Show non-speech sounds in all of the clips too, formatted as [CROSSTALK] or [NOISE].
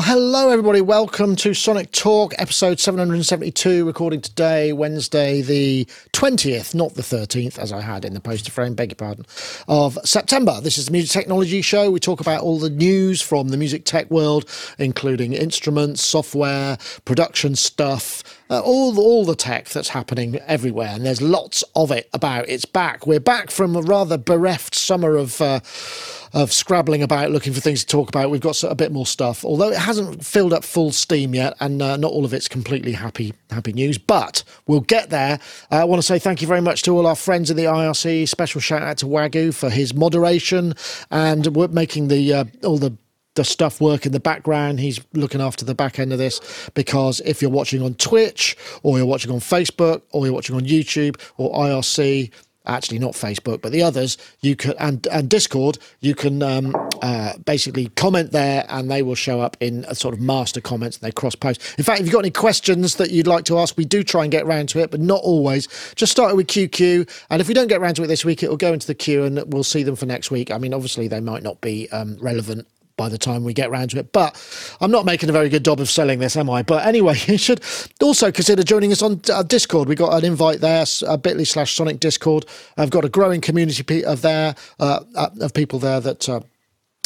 Well, hello everybody. Welcome to Sonic Talk, episode 772, recording today, Wednesday, the 20th, not the 13th, as I had in the poster frame, beg your pardon, of September. This is the Music Technology Show. We talk about all the news from the music tech world, including instruments, software, production stuff, uh, all, all the tech that's happening everywhere. And there's lots of it about. It's back. We're back from a rather bereft summer of. Uh, of scrabbling about, looking for things to talk about. We've got a bit more stuff, although it hasn't filled up full steam yet, and uh, not all of it's completely happy happy news. But we'll get there. Uh, I want to say thank you very much to all our friends in the IRC. Special shout out to Wagyu for his moderation and making the uh, all the the stuff work in the background. He's looking after the back end of this because if you're watching on Twitch or you're watching on Facebook or you're watching on YouTube or IRC, actually not Facebook, but the others, you can and and Discord, you can um, uh, basically comment there, and they will show up in a sort of master comments, and they cross post. In fact, if you've got any questions that you'd like to ask, we do try and get around to it, but not always. Just start with QQ, and if we don't get around to it this week, it will go into the queue, and we'll see them for next week. I mean, obviously they might not be um, relevant by the time we get round to it. But I'm not making a very good job of selling this, am I? But anyway, [LAUGHS] you should also consider joining us on uh, Discord. We got an invite there, uh, bit.ly slash Sonic Discord. I've got a growing community of there, uh, uh, of people there that uh,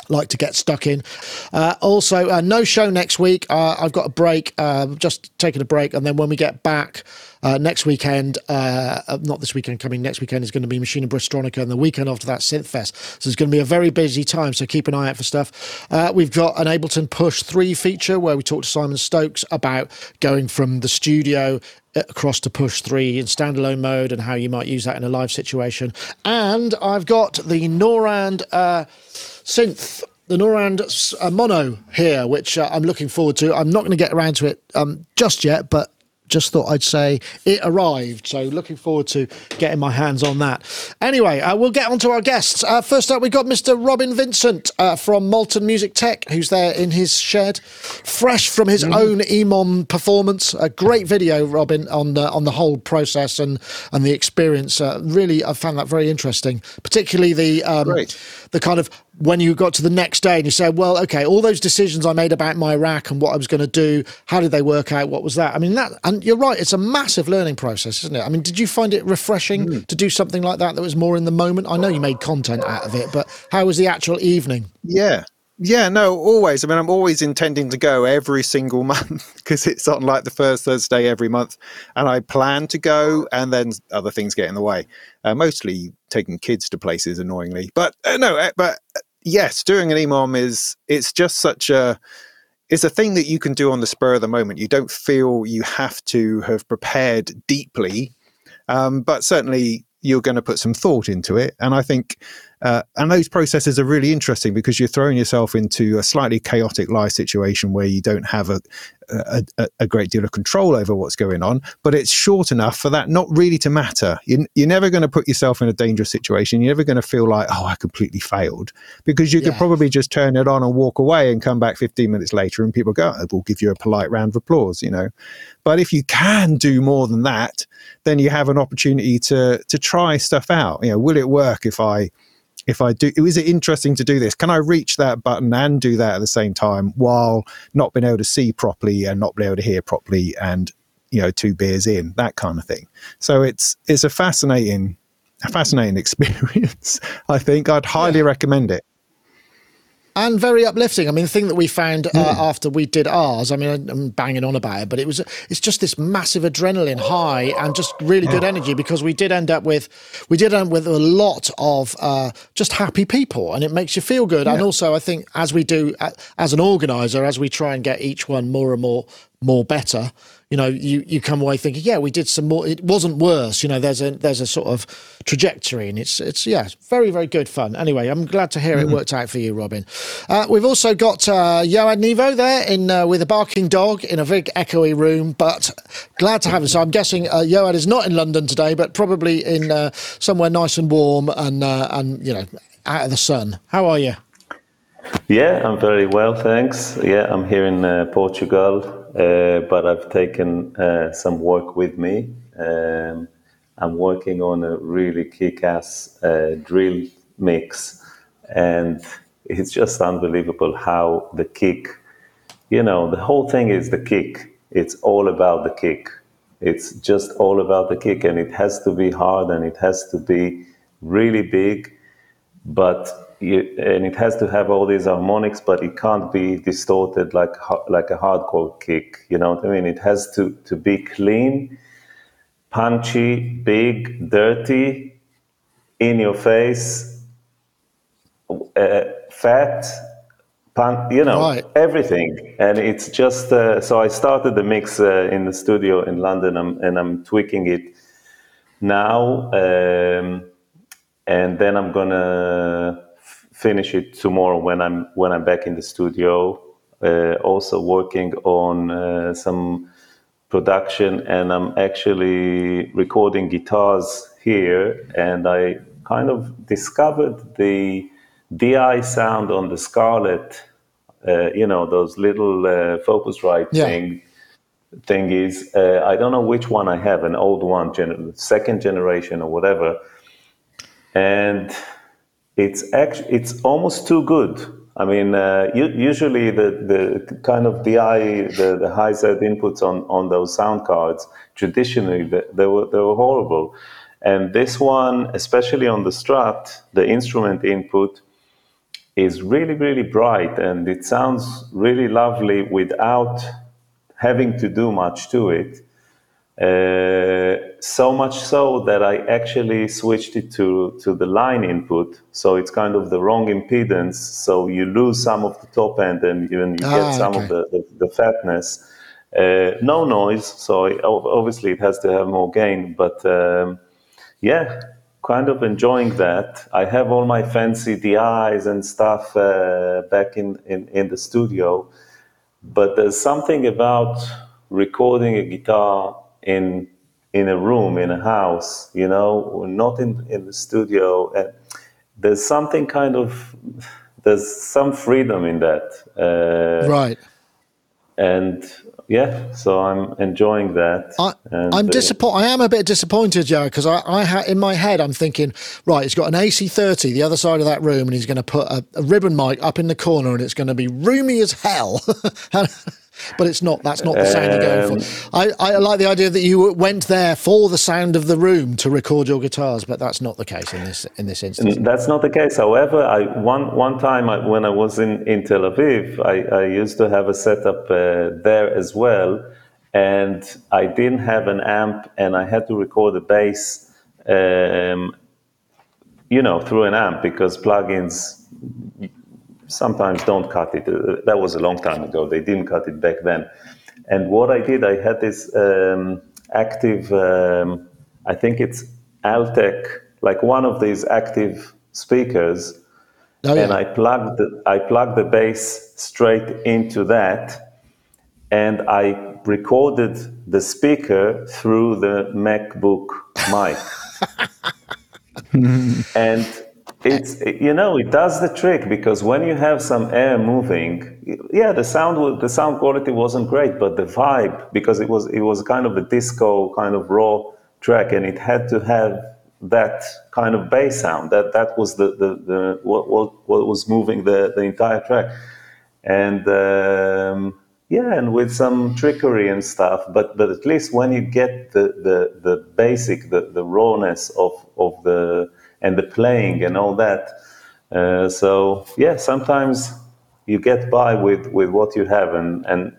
like to get stuck in. Uh, also, uh, no show next week. Uh, I've got a break, um, just taking a break, and then when we get back uh, next weekend, uh, uh, not this weekend coming, next weekend is going to be Machina Bristronica, and the weekend after that, Synthfest. So it's going to be a very busy time. So keep an eye out for stuff. we've got an Ableton Push Three feature where we talk to Simon Stokes about going from the studio across to push three in standalone mode and how you might use that in a live situation. And I've got the Norand uh, synth the Norand uh, Mono here, which uh, I'm looking forward to. I'm not going to get around to it um, just yet, but just thought I'd say it arrived. So looking forward to getting my hands on that. Anyway, uh, we'll get on to our guests. Uh, first up, we've got Mr. Robin Vincent uh, from Molten Music Tech, who's there in his shed, fresh from his mm. own EMOM performance. A great video, Robin, on the, on the whole process and, and the experience. Uh, really, I found that very interesting, particularly the, um, the kind of when you got to the next day and you said, well, okay, all those decisions I made about my rack and what I was going to do, how did they work out? What was that? I mean, that, and you're right, it's a massive learning process, isn't it? I mean, did you find it refreshing mm. to do something like that that was more in the moment? I know you made content out of it, but how was the actual evening? Yeah. Yeah, no, always. I mean, I'm always intending to go every single [LAUGHS] month because it's on like the first Thursday every month, and I plan to go, and then other things get in the way. Uh, mostly taking kids to places, annoyingly. But uh, no, uh, but uh, yes, doing an EMOM is it's just such a it's a thing that you can do on the spur of the moment. You don't feel you have to have prepared deeply, um, but certainly you're going to put some thought into it. And I think uh, and those processes are really interesting because you're throwing yourself into a slightly chaotic life situation where you don't have a, a, a, great deal of control over what's going on, but it's short enough for that not really to matter. You, are never going to put yourself in a dangerous situation. You're never going to feel like, oh, I completely failed because you yeah. could probably just turn it on and walk away and come back 15 minutes later and people go, oh, we'll give you a polite round of applause, you know. But if you can do more than that, then you have an opportunity to to try stuff out. You know, will it work if I if I do, is it interesting to do this? Can I reach that button and do that at the same time while not being able to see properly and not being able to hear properly and you know two beers in that kind of thing. So it's it's a fascinating a fascinating [LAUGHS] experience. I think I'd highly yeah. recommend it and very uplifting. I mean, the thing that we found uh, mm. after we did ours, I mean, I'm banging on about it, but it was it's just this massive adrenaline high and just really good energy because we did end up with we did end up with a lot of uh, just happy people, and it makes you feel good. Yeah. And also, I think as we do as an organizer, as we try and get each one more and more more better, you know, you, you come away thinking, yeah, we did some more. It wasn't worse. You know, there's a there's a sort of trajectory, and it's it's yeah, very very good fun. Anyway, I'm glad to hear mm-hmm. it worked out for you, Robin. Uh, we've also got uh, Yoad Nevo there in uh, with a barking dog in a big echoey room, but glad to have him. So I'm guessing uh, Yoad is not in London today, but probably in uh, somewhere nice and warm and uh, and you know out of the sun. How are you? Yeah, I'm very well, thanks. Yeah, I'm here in uh, Portugal. Uh, but I've taken uh, some work with me. Um, I'm working on a really kick-ass uh, drill mix, and it's just unbelievable how the kick you know, the whole thing is the kick. It's all about the kick. It's just all about the kick, and it has to be hard and it has to be really big, but you, and it has to have all these harmonics, but it can't be distorted like like a hardcore kick. You know what I mean? It has to to be clean, punchy, big, dirty, in your face, uh, fat, punk, you know, right. everything. And it's just uh, so I started the mix uh, in the studio in London, um, and I'm tweaking it now, um, and then I'm gonna finish it tomorrow when I'm when I'm back in the studio. Uh, also working on uh, some production, and I'm actually recording guitars here, and I kind of discovered the DI sound on the Scarlett, uh, you know, those little uh, Focusrite yeah. thing thingies. Uh, I don't know which one I have, an old one, gen- second generation or whatever, and it's actually it's almost too good. I mean, uh, usually the, the kind of DI, the, the high Z inputs on, on those sound cards, traditionally they, they, were, they were horrible. And this one, especially on the Strat, the instrument input, is really, really bright and it sounds really lovely without having to do much to it. Uh, so much so that I actually switched it to, to the line input. So it's kind of the wrong impedance. So you lose some of the top end and even you ah, get some okay. of the, the, the fatness. Uh, no noise. So obviously it has to have more gain. But um, yeah, kind of enjoying that. I have all my fancy DIs and stuff uh, back in, in, in the studio, but there's something about recording a guitar in in a room in a house, you know, not in in the studio. And there's something kind of there's some freedom in that, uh, right? And yeah, so I'm enjoying that. I, am disappointed. I am a bit disappointed, Joe, because I, I ha- in my head I'm thinking, right, he's got an AC30 the other side of that room, and he's going to put a, a ribbon mic up in the corner, and it's going to be roomy as hell. [LAUGHS] but it's not. That's not the sound you're going for. Um, I, I like the idea that you went there for the sound of the room to record your guitars, but that's not the case in this in this instance. That's not the case. However, I one one time I, when I was in in Tel Aviv, I, I used to have a setup uh, there as well, and I didn't have an amp, and I had to record a bass. Um, you know, through an amp because plugins sometimes don't cut it. Uh, that was a long time ago. They didn't cut it back then. And what I did, I had this um, active, um, I think it's Altec, like one of these active speakers. Oh, yeah. And I plugged I plugged the bass straight into that, and I recorded the speaker through the MacBook mic. [LAUGHS] and it's you know it does the trick because when you have some air moving yeah the sound the sound quality wasn't great but the vibe because it was it was kind of a disco kind of raw track and it had to have that kind of bass sound. That that was the the, the what, what what was moving the the entire track. And um, yeah and with some trickery and stuff but but at least when you get the the the basic the the rawness of of the and the playing and all that. Uh, so yeah, sometimes you get by with, with what you have, and and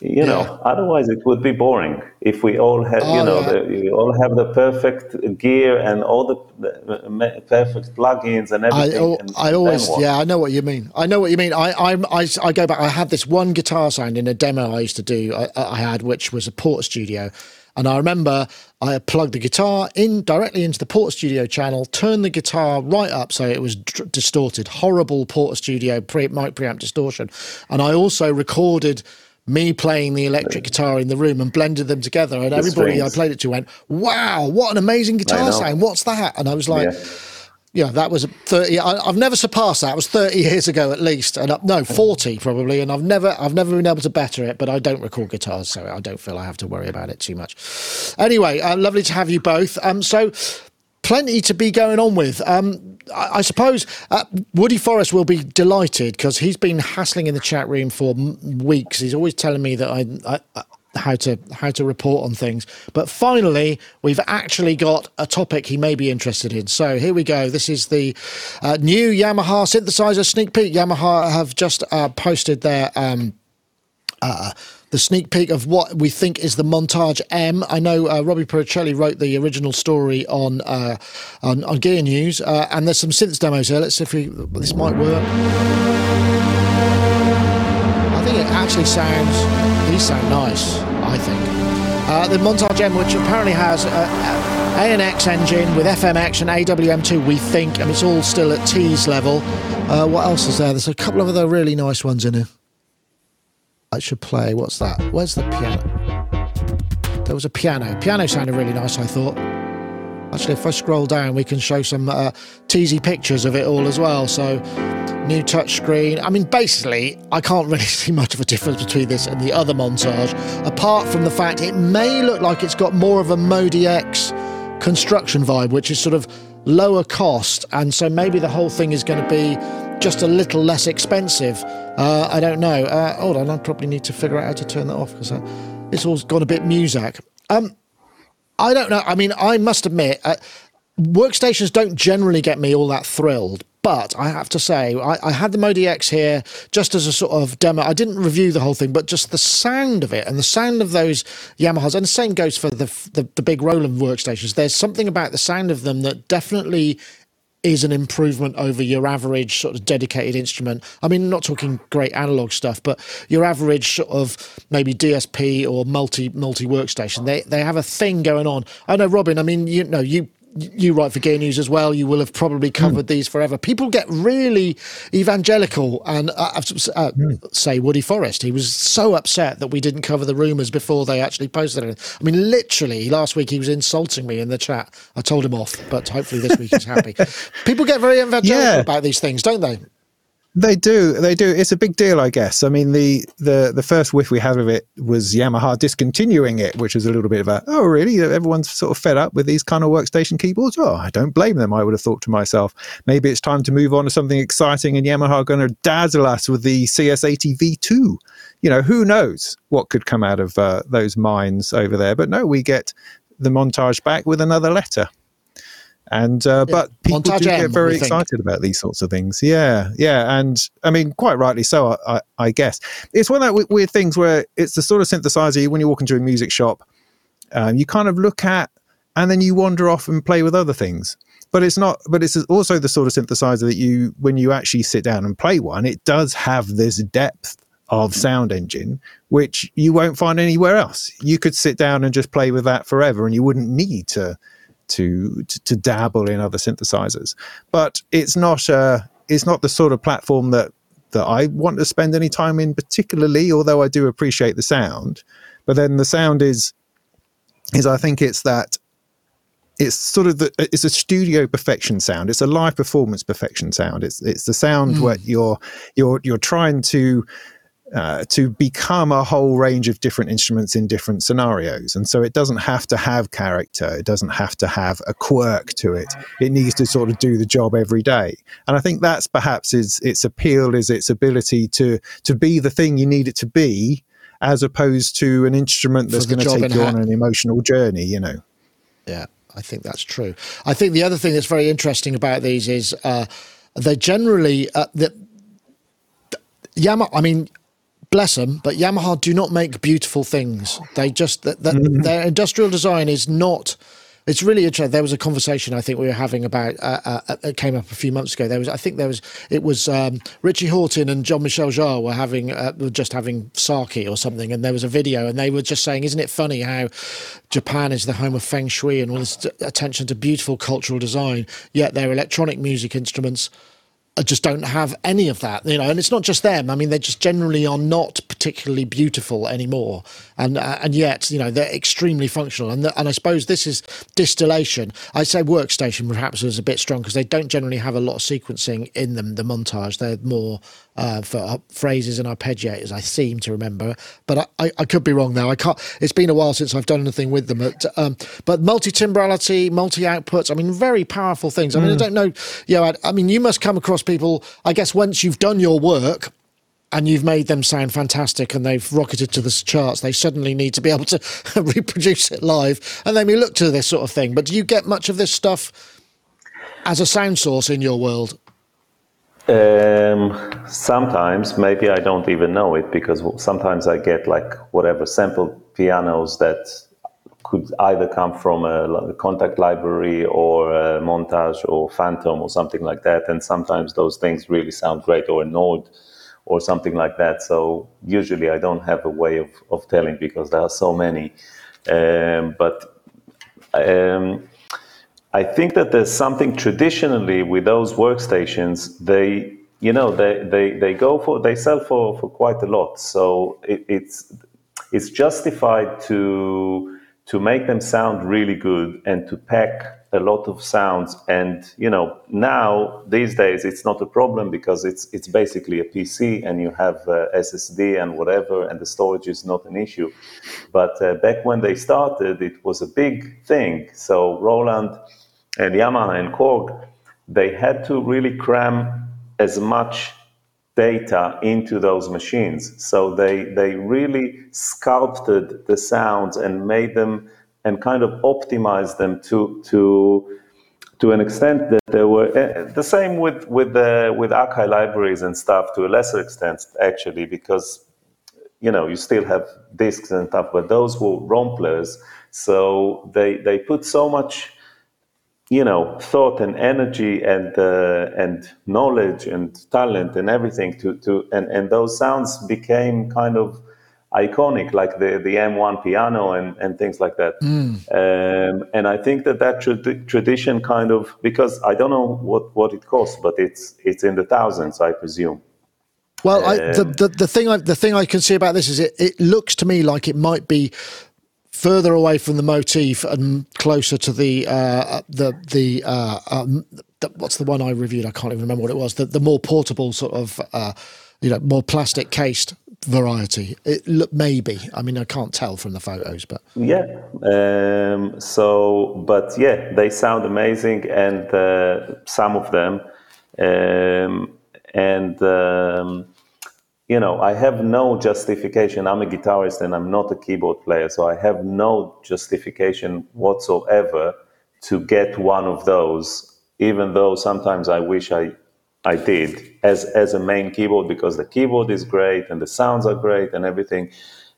you know, yeah. otherwise it would be boring if we all had, oh, you know, yeah. the, you all have the perfect gear and all the, the perfect plugins and everything. I, and, I always, yeah, I know what you mean. I know what you mean. I, I, I, I, go back. I had this one guitar sound in a demo I used to do. I, I had, which was a Portastudio, and I remember I plugged the guitar in directly into the Portastudio channel, turned the guitar right up so it was d- distorted, horrible Portastudio pre- mic preamp distortion. And I also recorded me playing the electric guitar in the room and blended them together. And the everybody strings. I played it to went, wow, what an amazing guitar sound. What's that? And I was like, yeah yeah, that was 30. I, have never surpassed that. It was 30 years ago at least, and uh, no, 40 probably. And I've never, I've never been able to better it. But I don't record guitars, so I don't feel I have to worry about it too much. Anyway, uh, lovely to have you both. Um, so plenty to be going on with. Um, I, I suppose uh, Woody Forrest will be delighted because he's been hassling in the chat room for m- weeks. He's always telling me that I, I how to how to report on things. But finally, we've actually got a topic he may be interested in. So here we go. This is the uh, new Yamaha synthesizer sneak peek. Yamaha have just uh, posted their. Um, uh, the sneak peek of what we think is the montage M. I know uh, Robbie Pericelli wrote the original story on uh, on, on, Gear News, uh, and there's some synth demos here. Let's see if we, this might work. I think it actually sounds. These sound nice. I think uh, the montage M, which apparently has. A ANX engine with FMX and AWM2, we think, and it's all still at T's level. Uh, what else is there? There's a couple of other really nice ones in here. I should play. What's that? Where's the piano? There was a piano. Piano sounded really nice, I thought. Actually, if I scroll down, we can show some uh, teasy pictures of it all as well. So, new touchscreen. I mean, basically, I can't really [LAUGHS] see much of a difference between this and the other montage, apart from the fact it may look like it's got more of a MODX construction vibe, which is sort of lower cost. And so maybe the whole thing is going to be just a little less expensive. Uh, I don't know. Uh, hold on, I probably need to figure out how to turn that off because uh, it's all gone a bit Muzak. Um, I don't know. I mean, I must admit, uh, workstations don't generally get me all that thrilled, but I have to say, I, I, had the MODX here just as a sort of demo. I didn't review the whole thing, but just the sound of it and the sound of those Yamahas, and the same goes for the, the, the big Roland workstations. There's something about the sound of them that definitely is an improvement over your average sort of dedicated instrument. I mean, not talking great analog stuff, but your average sort of maybe DSP or multi multi workstation. They they have a thing going on. I know, Robin. I mean, you know, you you write for Gear News as well. You will have probably covered mm. these forever. People get really evangelical and uh, uh, mm. say Woody Forrest. He was so upset that we didn't cover the rumours before they actually posted it. I mean, literally last week he was insulting me in the chat. I told him off, but hopefully this week he's happy. [LAUGHS] People get very evangelical yeah. about these things, don't they? They do, they do. It's a big deal, I guess. I mean, the the the first whiff we had of it was Yamaha discontinuing it, which was a little bit of a oh really? Everyone's sort of fed up with these kind of workstation keyboards. Oh, I don't blame them. I would have thought to myself, maybe it's time to move on to something exciting, and Yamaha are going to dazzle us with the CS80 V2. You know, who knows what could come out of uh, those mines over there? But no, we get the montage back with another letter. And uh, yeah. but people Montage do get M, very excited about these sorts of things. Yeah, yeah, and I mean, quite rightly so. I, I guess it's one of that weird things where it's the sort of synthesizer when you walk into a music shop, um, you kind of look at, and then you wander off and play with other things. But it's not. But it's also the sort of synthesizer that you, when you actually sit down and play one, it does have this depth of sound engine, which you won't find anywhere else. You could sit down and just play with that forever, and you wouldn't need to to, to, to dabble in other synthesizers. But it's not uh, it's not the sort of platform that that I want to spend any time in particularly. Although I do appreciate the sound, but then the sound is is I think it's that it's sort of the it's a studio perfection sound. It's a live performance perfection sound. It's it's the sound mm. where you're you're you're trying to uh, to become a whole range of different instruments in different scenarios. And so it doesn't have to have character, it doesn't have to have a quirk to it. It needs to sort of do the job every day. And I think that's perhaps its, its appeal is its ability to, to be the thing you need it to be, as opposed to an instrument that's going to take you on an emotional journey, you know. Yeah, I think that's true. I think the other thing that's very interesting about these is uh, they generally, uh, the, Yamaha, I mean, bless them, but Yamaha do not make beautiful things. They just that, that mm-hmm. their industrial design is not. It's really interesting. There was a conversation I think we were having about. Uh, uh, uh, it came up a few months ago. There was, I think, there was. It was um, Richie Hawtin and Jean Michel Jarre were having, uh, were just having sake or something, and there was a video, and they were just saying, "Isn't it funny how Japan is the home of feng shui and all this attention to beautiful cultural design, yet their electronic music instruments." Just don't have any of that, you know. And it's not just them. I mean, they just generally are not particularly beautiful anymore, and uh, and yet you know they're extremely functional. And the, and I suppose this is distillation. I say workstation perhaps is a bit strong because they don't generally have a lot of sequencing in them. The montage they're more uh, for phrases and arpeggiators. I seem to remember, but I, I, I, could be wrong now. I can't. It's been a while since I've done anything with them. But, um, but multi timbrality, multi outputs. I mean, very powerful things. I mean, mm. I don't know. You know, I, I mean, you must come across people. I guess once you've done your work and you've made them sound fantastic and they've rocketed to the charts, they suddenly need to be able to [LAUGHS] reproduce it live. And then we look to this sort of thing. But do you get much of this stuff as a sound source in your world? Um, sometimes, maybe I don't even know it because sometimes I get like whatever sample pianos that could either come from a, Kontakt library or a montage or Fantom or something like that. And sometimes those things really sound great or a Nord or something like that. So usually I don't have a way of, of telling because there are so many. Um, but um, I think that there's something traditionally with those workstations, they you know they, they, they go for they sell for, for quite a lot. So it, it's it's justified to to make them sound really good and to pack a lot of sounds. And you know now these days it's not a problem because it's it's basically a pc and you have uh, ssd and whatever and the storage is not an issue. But uh, back when they started it was a big thing. So roland and yamaha and korg they had to really cram as much data into those machines. So they they really sculpted the sounds and made them and kind of optimize them to to to an extent that there were uh, the same with with the with Akai libraries and stuff to a lesser extent actually because you know you still have disks and stuff but those were romplers so they they put so much you know thought and energy and uh, and knowledge and talent and everything to to and and those sounds became kind of iconic, like the, the M1 piano and, and things like that. Mm. Um, and I think that that tra- tradition kind of, because I don't know what, what it costs, but it's, it's in the thousands, I presume. Well, I, the, um, the, the thing I, the thing I can see about this is it, it looks to me like it might be further away from the motif and closer to the uh, the the, uh, um, the, what's the one I reviewed? I can't even remember what it was. The, the more portable sort of uh, you know more plastic cased variety? It look maybe. I mean, I can't tell from the photos, but yeah. Um, so, but yeah, they sound amazing, and uh, some of them, um, and um, you know, I have no justification. I'm a guitarist and I'm not a keyboard player, so I have no justification whatsoever to get one of those. Even though sometimes I wish I I did as as a main keyboard because the keyboard is great and the sounds are great and everything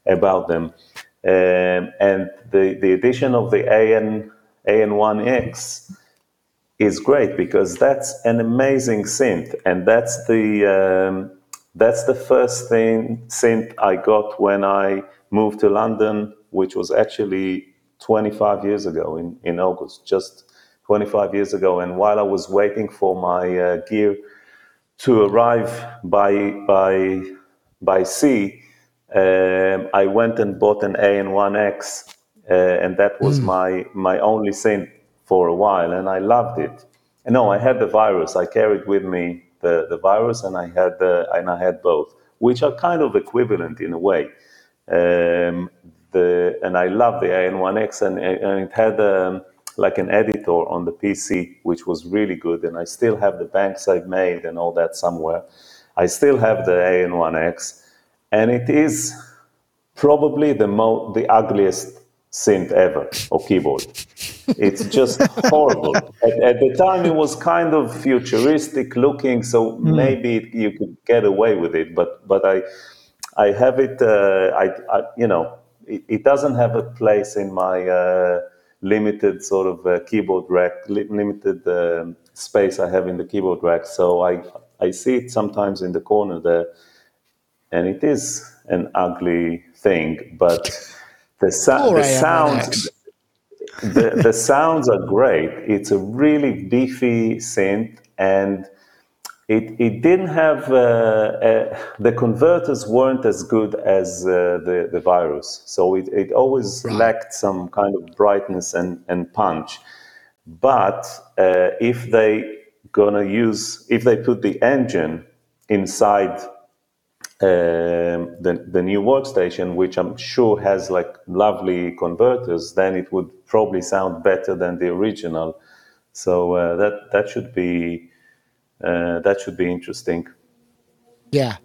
about them. Um, and the the addition of the AN AN1X is great because that's an amazing synth and that's the um, that's the first thing synth I got when I moved to London, which was actually 25 years ago in, in August, just 25 years ago. And while I was waiting for my uh, gear to arrive by by by sea, um, I went and bought an AN1X, uh, and that was mm. my my only synth for a while, and I loved it. And no, I had the virus. I carried with me the, the virus, and I had the and I had both, which are kind of equivalent in a way. Um, the and I love the AN1X, and, and it had. Um, like an editor on the PC, which was really good. And I still have the banks I've made and all that somewhere. I still have the AN1X, and it is probably the mo- the ugliest synth ever or keyboard. It's just horrible. At, at, the time, it was kind of futuristic looking, so mm. maybe you could get away with it. But but I I have it. Uh, I, I, you know it, it, doesn't have a place in my. Uh, limited sort of uh, keyboard rack, li- limited uh, space I have in the keyboard rack. So I I see it sometimes in the corner there, and it is an ugly thing, but the, sa- the sounds. the, the sounds are great. It's a really beefy synth, and it, it didn't have uh, uh, the converters weren't as good as uh, the, the virus so it, it always right. lacked some kind of brightness and, and punch but uh, if they gonna use if they put the engine inside the, the new workstation which i'm sure has like lovely converters then it would probably sound better than the original so uh, that that should be uh, that should be interesting. Yeah.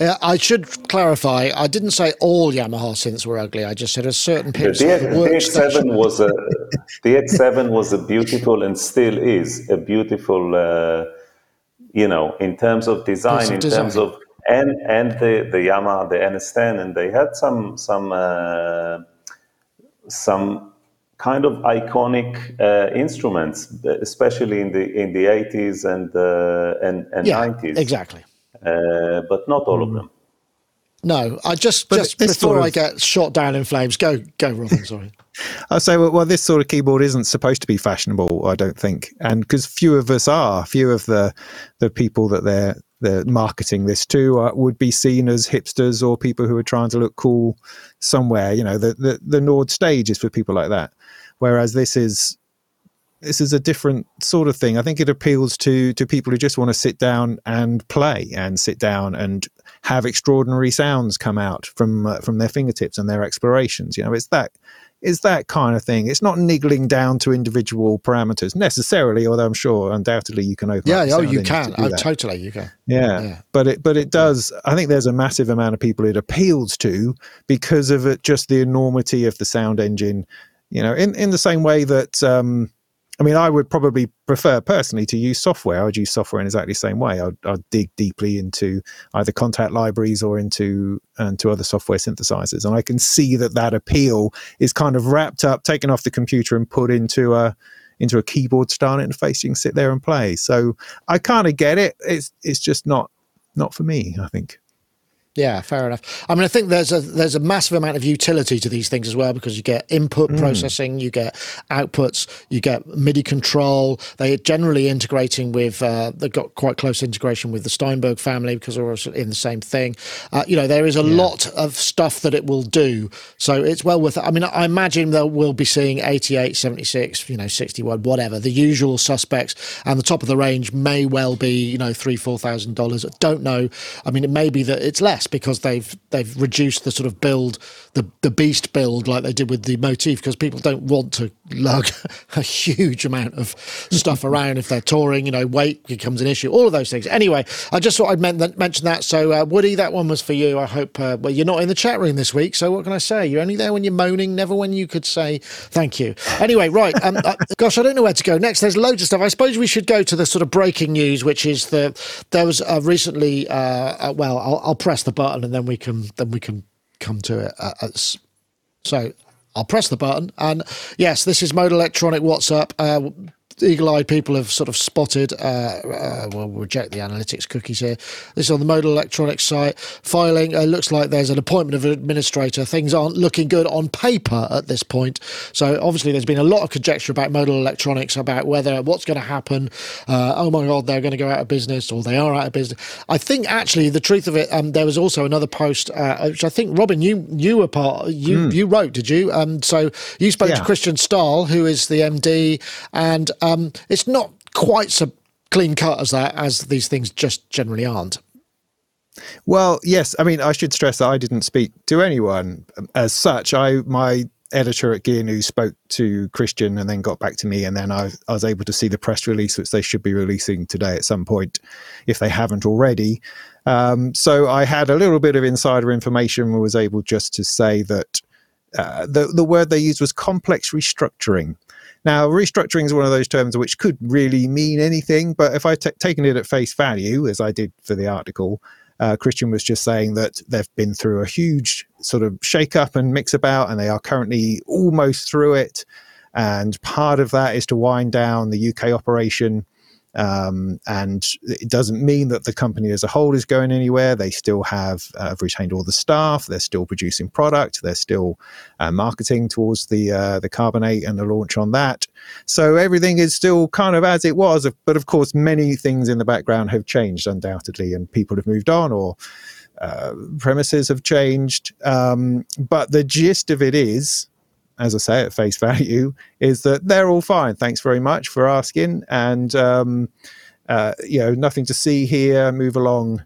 Uh, I should clarify. I didn't say all Yamaha synths were ugly. I just said a certain pitch. The, the, the X7 was a the X7 was a beautiful and still is a beautiful. Uh, you know, in terms of design, in design. terms of and and the the Yamaha the NS10, and they had some some uh, some kind of iconic uh, instruments, especially in the in the 80s and uh, and, and yeah, 90s. Exactly. Uh, but not all mm. of them. No, I just but just before sort of, I get shot down in flames, go go, Robin. [LAUGHS] Sorry. I say, well, well, this sort of keyboard isn't supposed to be fashionable. I don't think, and because few of us are, few of the the people that they're they're marketing this to uh, would be seen as hipsters or people who are trying to look cool somewhere. You know, the the, the Nord stage is for people like that whereas this is this is a different sort of thing. I think it appeals to to people who just want to sit down and play and sit down and have extraordinary sounds come out from uh, from their fingertips and their explorations. You know, it's that it's that kind of thing. It's not niggling down to individual parameters necessarily, although I'm sure undoubtedly you can open. Yeah, oh, you can. Oh, totally, you can. Yeah. yeah. but it but it does. I think there's a massive amount of people it appeals to because of it, just the enormity of the sound engine you know, in, in the same way that, um, I mean, I would probably prefer personally to use software. I would use software in exactly the same way. I'd, I'd dig deeply into either Kontakt libraries or into into other software synthesizers, and I can see that that appeal is kind of wrapped up, taken off the computer, and put into a into a keyboard style interface. You can sit there and play. So I kind of get it. It's it's just not not for me. I think. Yeah, fair enough. I mean, I think there's a there's a massive amount of utility to these things as well because you get input mm. processing, you get outputs, you get MIDI control. They are generally integrating with uh, they've got quite close integration with the Steinberg family because they're also in the same thing. Uh, you know, there is a yeah. lot of stuff that it will do, so it's well worth it. I mean, I imagine that we'll be seeing 88, 76, you know, 61, whatever the usual suspects, and the top of the range may well be you know three four thousand dollars. Don't know. I mean, it may be that it's less because they've they've reduced the sort of build the the beast build like they did with the motif because people don't want to lug [LAUGHS] a huge amount of stuff [LAUGHS] around if they're touring you know weight becomes an issue all of those things. Anyway i just thought i'd mention that. So uh, woody that one was for you i hope uh, well you're not in the chat room this week so what can i say? You're only there when you're moaning never when you could say thank you. Anyway right um, uh, [LAUGHS] gosh i don't know where to go next. There's loads of stuff. I suppose we should go to the sort of breaking news which is the there was uh, recently uh, uh, well I'll, I'll press the button and then we can then we can come to it. Uh, so I'll press the button, and yes, this is Modal Electronic Whats Up. Uh, eagle-eyed people have sort of spotted. Uh, uh, we'll reject the analytics cookies here. This is on the Modal Electronics site. Filing uh, looks like there's an appointment of an administrator. Things aren't looking good on paper at this point. So obviously, there's been a lot of conjecture about Modal Electronics about whether what's going to happen. Uh, oh my God, they're going to go out of business, or they are out of business. I think actually the truth of it, um, there was also another post uh, which I think Robin, you you were part, you mm. you wrote, did you? Um, so you spoke yeah. to Christian Stahl, who is the MD, and um, it's not quite so clean cut as that, as these things just generally aren't. Well, yes. I mean, I should stress that I didn't speak to anyone as such. I my editor at Gear News spoke to Christian and then got back to me, and then I, I, was able to see the press release, which they should be releasing today at some point, if they haven't already. Um, so I had a little bit of insider information and was able just to say that uh, the the word they used was complex restructuring. Now, restructuring is one of those terms which could really mean anything, but if I t- taken it at face value, as I did for the article, uh, Christian was just saying that they've been through a huge sort of shake up and mix about, and they are currently almost through it. And part of that is to wind down the UK operation. Um, and it doesn't mean that the company as a whole is going anywhere. They still have uh, retained all the staff. They're still producing product. They're still uh, marketing towards the uh, the Carbon8 and the launch on that. So everything is still kind of as it was. But of course, many things in the background have changed undoubtedly, and people have moved on or uh, premises have changed. Um, but the gist of it is as I say, at face [LAUGHS] value, is that they're all fine. Thanks very much for asking. And, um, uh, you know, nothing to see here. Move along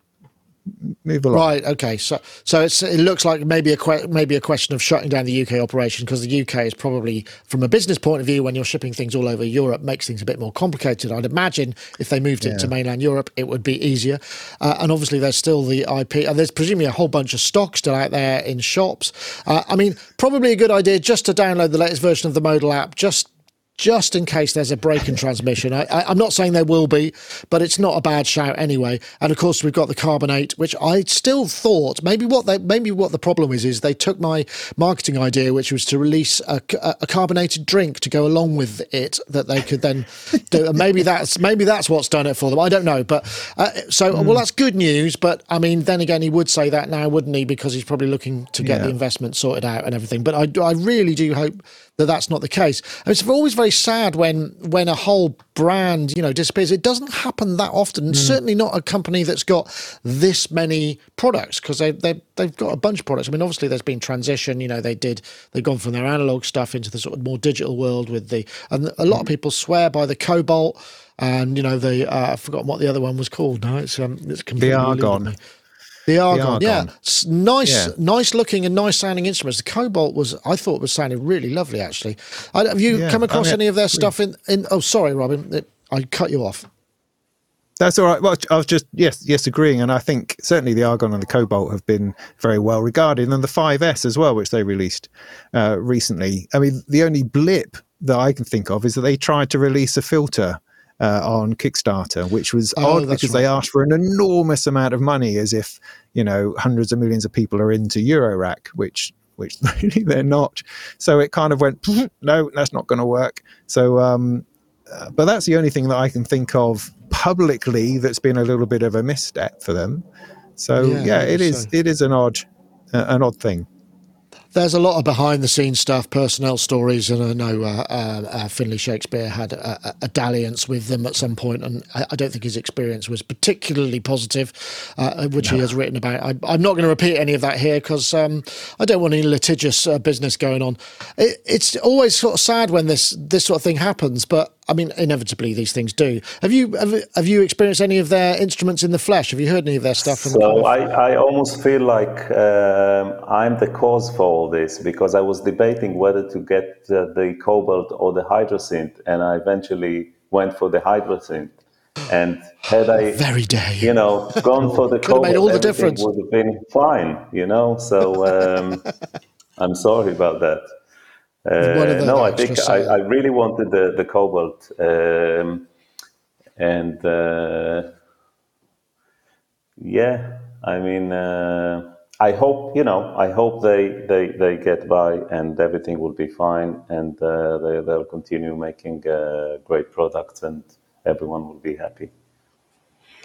move along. Right. Okay. So so it looks like maybe a que- maybe a question of shutting down the UK operation because the UK is probably, from a business point of view, when you're shipping things all over Europe, makes things a bit more complicated. I'd imagine if they moved yeah. it to mainland Europe, it would be easier. Uh, and obviously, there's still the IP. And there's presumably a whole bunch of stock still out there in shops. Uh, I mean, probably a good idea just to download the latest version of the Modal app. Just just in case there's a break in transmission. I, am not saying there will be, but it's not a bad shout anyway. And of course, we've got the Carbon8, which I still thought maybe what they maybe what the problem is is they took my marketing idea, which was to release a, a carbonated drink to go along with it that they could then do. And maybe that's maybe that's what's done it for them. I don't know, but uh, so mm. well, that's good news. But I mean, then again, he would say that now, wouldn't he? Because he's probably looking to get yeah. the investment sorted out and everything. But I, I really do hope that that's not the case. And it's always very sad when when a whole brand you know disappears. It doesn't happen that often. Mm. Certainly not a company that's got this many products because they they they've got a bunch of products. I mean, obviously there's been transition. You know, they did they've gone from their analog stuff into the sort of more digital world with the and a lot of mm. people swear by the Cobalt. And you know the uh, I've forgotten what the other one was called. No, it's um, it's completely the Argon. The Argon, the Argon. yeah, it's nice, yeah. nice looking and nice sounding instruments. The Cobalt was, I thought, was sounding really lovely. Actually, I, have you yeah, come across I mean, any of their stuff in? In oh, sorry, Robin, it, I cut you off. That's all right. Well, I was just yes, yes, agreeing, and I think certainly the Argon and the Cobalt have been very well regarded, and the 5S as well, which they released uh, recently. I mean, the only blip that I can think of is that they tried to release a filter uh, on Kickstarter, which was oh, odd because right. they asked for an enormous amount of money, as if you know hundreds of millions of people are into Eurorack, which which [LAUGHS] really they're not. So it kind of went, no, that's not going to work. So, um, uh, but that's the only thing that I can think of publicly that's been a little bit of a misstep for them. So yeah, yeah it is so. it is an odd uh, an odd thing there's a lot of behind the scenes stuff, personnel stories, and I know uh, uh, uh, Finlay Shakespeare had a, a, dalliance with them at some point, and I, I don't think his experience was particularly positive, uh, which no. he has written about. I, am not going to repeat any of that here because um, I don't want any litigious uh, business going on. It, it's always sort of sad when this this sort of thing happens, but I mean, inevitably these things do. Have you have, have, you experienced any of their instruments in the flesh? Have you heard any of their stuff? so the I, I almost feel like um, I'm the cause for all this because I was debating whether to get the cobalt or the Hydrasynth, and I eventually went for the Hydrasynth. And had I, very day, you know, gone for the [LAUGHS] cobalt, made all the difference. Would have been fine, you know. So um, [LAUGHS] I'm sorry about that. Uh, no, I think I, I, really wanted the the cobalt, um, and uh, yeah, I mean, uh, I hope you know, I hope they they they get by and everything will be fine, and uh, they they'll continue making uh, great products, and everyone will be happy.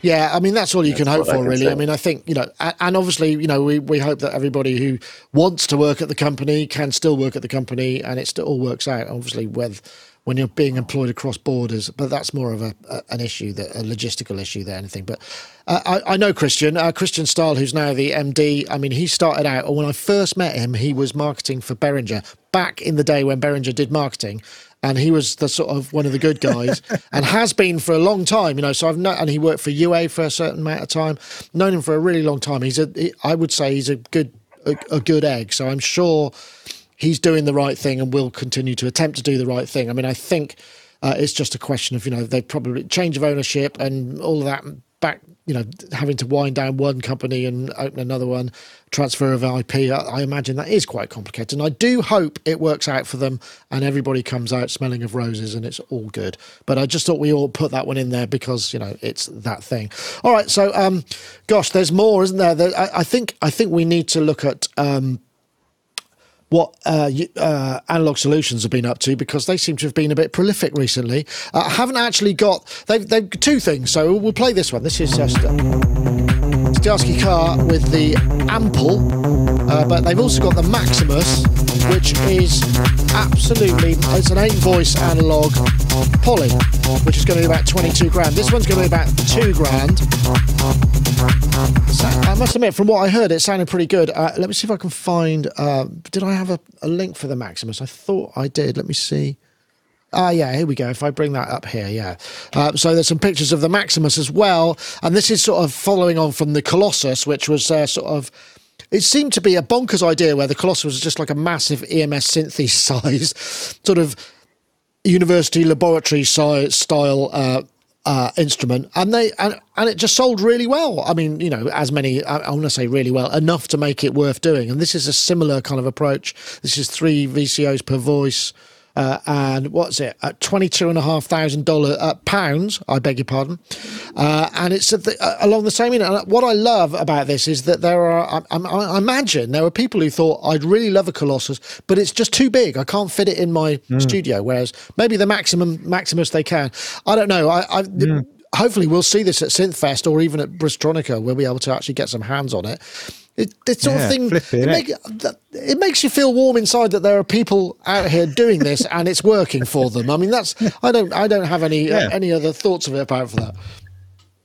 Yeah, I mean that's all you that's can hope for, I really. Say. I mean, I think you know, and obviously, you know, we, we hope that everybody who wants to work at the company can still work at the company, and it still all works out. Obviously, with when you're being employed across borders, but that's more of a, a an issue that a logistical issue than anything. But uh, I, I, know Christian, uh, Christian Stahl, who's now the MD. I mean, he started out or when I first met him, he was marketing for Behringer back in the day when Behringer did marketing, and he was the sort of one of the good guys [LAUGHS] and has been for a long time you know so i've known and he worked for ua for a certain amount of time known him for a really long time he's a he, I would say he's a good a, a, good egg so i'm sure he's doing the right thing and will continue to attempt to do the right thing i mean i think uh, it's just a question of you know they probably change of ownership and all of that back you know, having to wind down one company and open another one, transfer of IP, I, I, imagine that is quite complicated. And I do hope it works out for them and everybody comes out smelling of roses and it's all good. But I just thought we all put that one in there because, you know, it's that thing. All right. So, um, gosh, there's more, isn't there? there I, I, think, I think we need to look at, um, what uh, uh, Analogue Solutions have been up to because they seem to have been a bit prolific recently. Uh, I haven't actually got they've they've two things, so we'll play this one. This is just. Starsky Carr with the Ample, uh, but they've also got the Maximus, which is absolutely it's an eight voice analog poly, which is going to be about 22 grand. This one's going to be about two grand. So, I must admit, from what I heard, it sounded pretty good. Uh, let me see if I can find. Uh, did I have a, a link for the Maximus? I thought I did. Let me see. Ah, yeah, here we go. If I bring that up here, yeah. Uh, so there's some pictures of the Maximus as well. And this is sort of following on from the Colossus, which was uh, sort of. It seemed to be a bonkers idea where the Colossus was just like a massive EMS synthesize, [LAUGHS] sort of university laboratory style uh, uh, instrument, and they and, and it just sold really well. I mean, you know, as many I, I want to say really well enough to make it worth doing. And this is a similar kind of approach. This is three VCOs per voice. Uh, and what's it at twenty two and a half thousand dollar uh, pounds? I beg your pardon. Uh, and it's the, uh, along the same. And what I love about this is that there are. I, I, imagine there are people who thought I'd really love a Colossus, but it's just too big. I can't fit it in my mm. studio. Whereas maybe the maximum Maximus they can. I don't know. I. I mm. Hopefully, we'll see this at Synthfest or even at Bristronica. We'll be able to actually get some hands on it. It, it sort yeah, of thing. It, make, it, makes you feel warm inside that there are people out here doing this [LAUGHS] and it's working for them. I mean, that's I don't I don't have any yeah. uh, any other thoughts of it apart from that.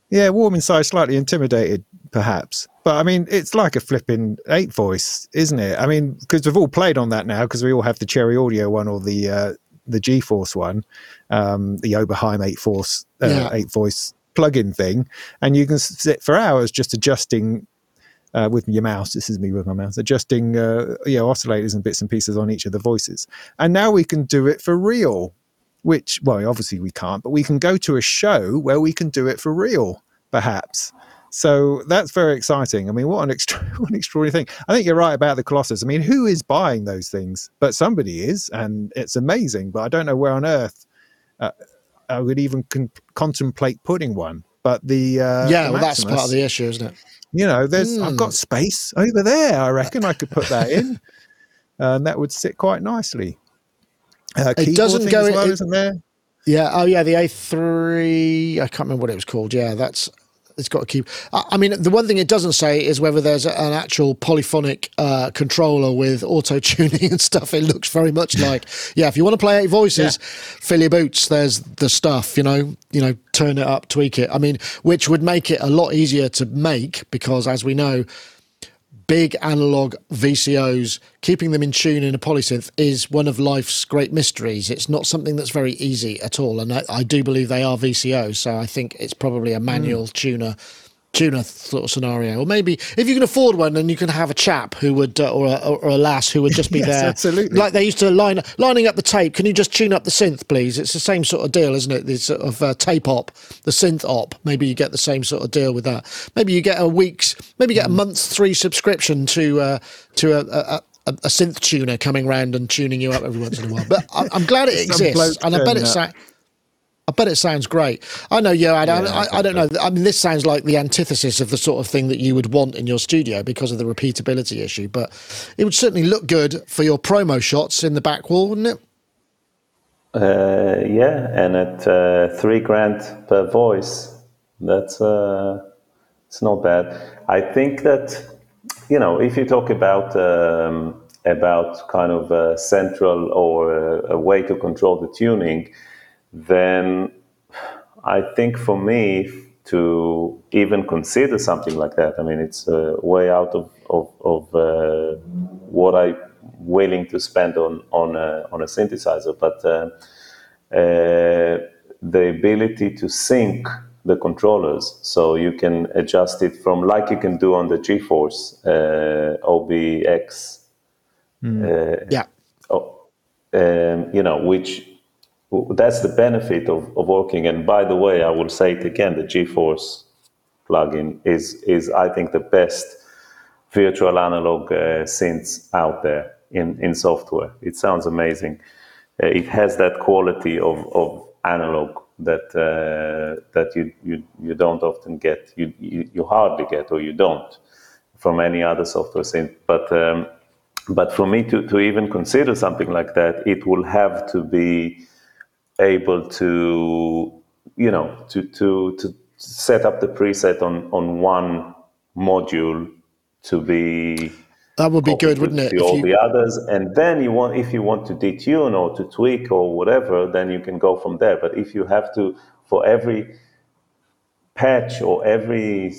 Yeah, warm inside, slightly intimidated, perhaps. But I mean, it's like a flipping eight voice, isn't it? I mean, because we've all played on that now, because we all have the Cherry Audio one or the uh, the G Force one, um, the Oberheim eight force uh, yeah. eight voice plug-in thing, and you can sit for hours just adjusting uh, with your mouse. This is me with my mouse, adjusting uh, you know oscillators and bits and pieces on each of the voices. And now we can do it for real, which well obviously we can't, but we can go to a show where we can do it for real, perhaps. So that's very exciting. I mean, what an, extra- [LAUGHS] what an extraordinary thing. I think you're right about the Colossus. I mean, who is buying those things? But somebody is, and it's amazing. But I don't know where on earth uh, I would even con- contemplate putting one. But the uh, yeah, the well, that's part of the issue, isn't it? You know, there's mm. I've got hmm. space over there. I reckon I could put that in, [LAUGHS] and that would sit quite nicely. Uh, it doesn't go, well, it, isn't there? Yeah. Oh, yeah. The A3. I can't remember what it was called. Yeah, that's it's got to keep. I mean, the one thing it doesn't say is whether there's an actual polyphonic uh, controller with auto tuning and stuff. It looks very much like, yeah, if you want to play eight voices, yeah. fill your boots. There's the stuff, you know, you know, turn it up, tweak it. I mean, which would make it a lot easier to make because, as we know, big analog VCOs, keeping them in tune in a polysynth is one of life's great mysteries. It's not something that's very easy at all. And I, I do believe they are VCOs. So I think it's probably a manual mm. tuner tuner sort of scenario, or maybe if you can afford one, then you can have a chap who would, uh, or, a, or a lass who would just be [LAUGHS] yes, there, absolutely. like they used to line lining up the tape. Can you just tune up the synth, please? It's the same sort of deal, isn't it? This sort of uh, tape op, the synth op. Maybe you get the same sort of deal with that. Maybe you get a week's, maybe you get a mm. month's free subscription to uh, to a, a a, a, synth tuner coming around and tuning you up every once in a while. But I, am glad it exists, and I bet it's. I bet it sounds great. I know, yeah, I, yeah, I, I, don't know. I mean, this sounds like the antithesis of the sort of thing that you would want in your studio because of the repeatability issue, but it would certainly look good for your promo shots in the back wall, wouldn't it? Uh, yeah, and at uh, three grand per voice, that's uh, it's not bad. I think that you know if you talk about um, about kind of a central or a, a way to control the tuning then I think for me to even consider something like that, I mean, it's uh, way out of, of, of uh, what I'm willing to spend on, on, a, on a synthesizer. But uh, uh the ability to sync the controllers so you can adjust it from like you can do on the GForce uh, OBX. Mm. yeah. Oh, um, you know, which that's the benefit of, of working. And by the way, I will say it again: the GForce plugin is is I think the best virtual analog uh, out there in in software. It sounds amazing. Uh, it has that quality of of analog that uh, that you, you you don't often get. You, you, you hardly get or you don't from any other software synth. But um, but for me to, to even consider something like that, it will have to be able to, you know, to, to, to set up the preset on, on one module to be that would be good, wouldn't it? all you... the others, and then you want if you want to detune or to tweak or whatever, then you can go from there. But if you have to for every patch or every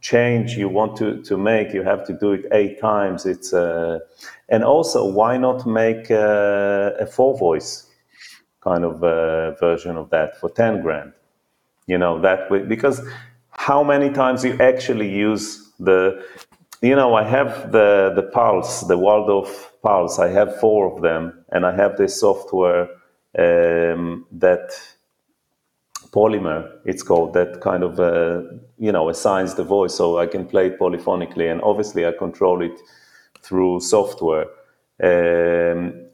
change you want to, to make, you have to do it eight times. It's uh, and also why not make a, a four voice kind of uh, version of that for ten grand? You know that way because how many times you actually use the you know i have the the pulse the waldorf pulse i have four of them and i have this software um, that polymer it's called that kind of uh, you know assigns the voice so i can play it polyphonically and obviously i control it through software um,